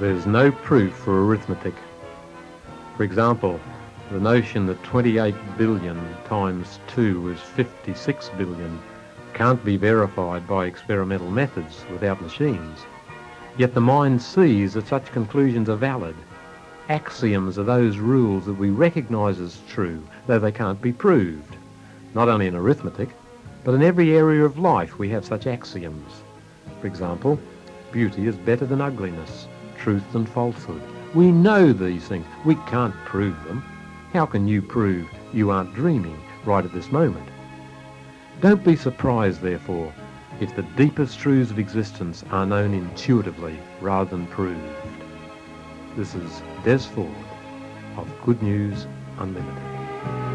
There's no proof for arithmetic. For example, the notion that 28 billion times 2 is 56 billion can't be verified by experimental methods without machines. Yet the mind sees that such conclusions are valid. Axioms are those rules that we recognise as true, though they can't be proved. Not only in arithmetic, but in every area of life we have such axioms. For example, beauty is better than ugliness, truth than falsehood. We know these things. We can't prove them. How can you prove you aren't dreaming right at this moment? Don't be surprised, therefore, if the deepest truths of existence are known intuitively rather than proved. This is Des Ford of Good News Unlimited.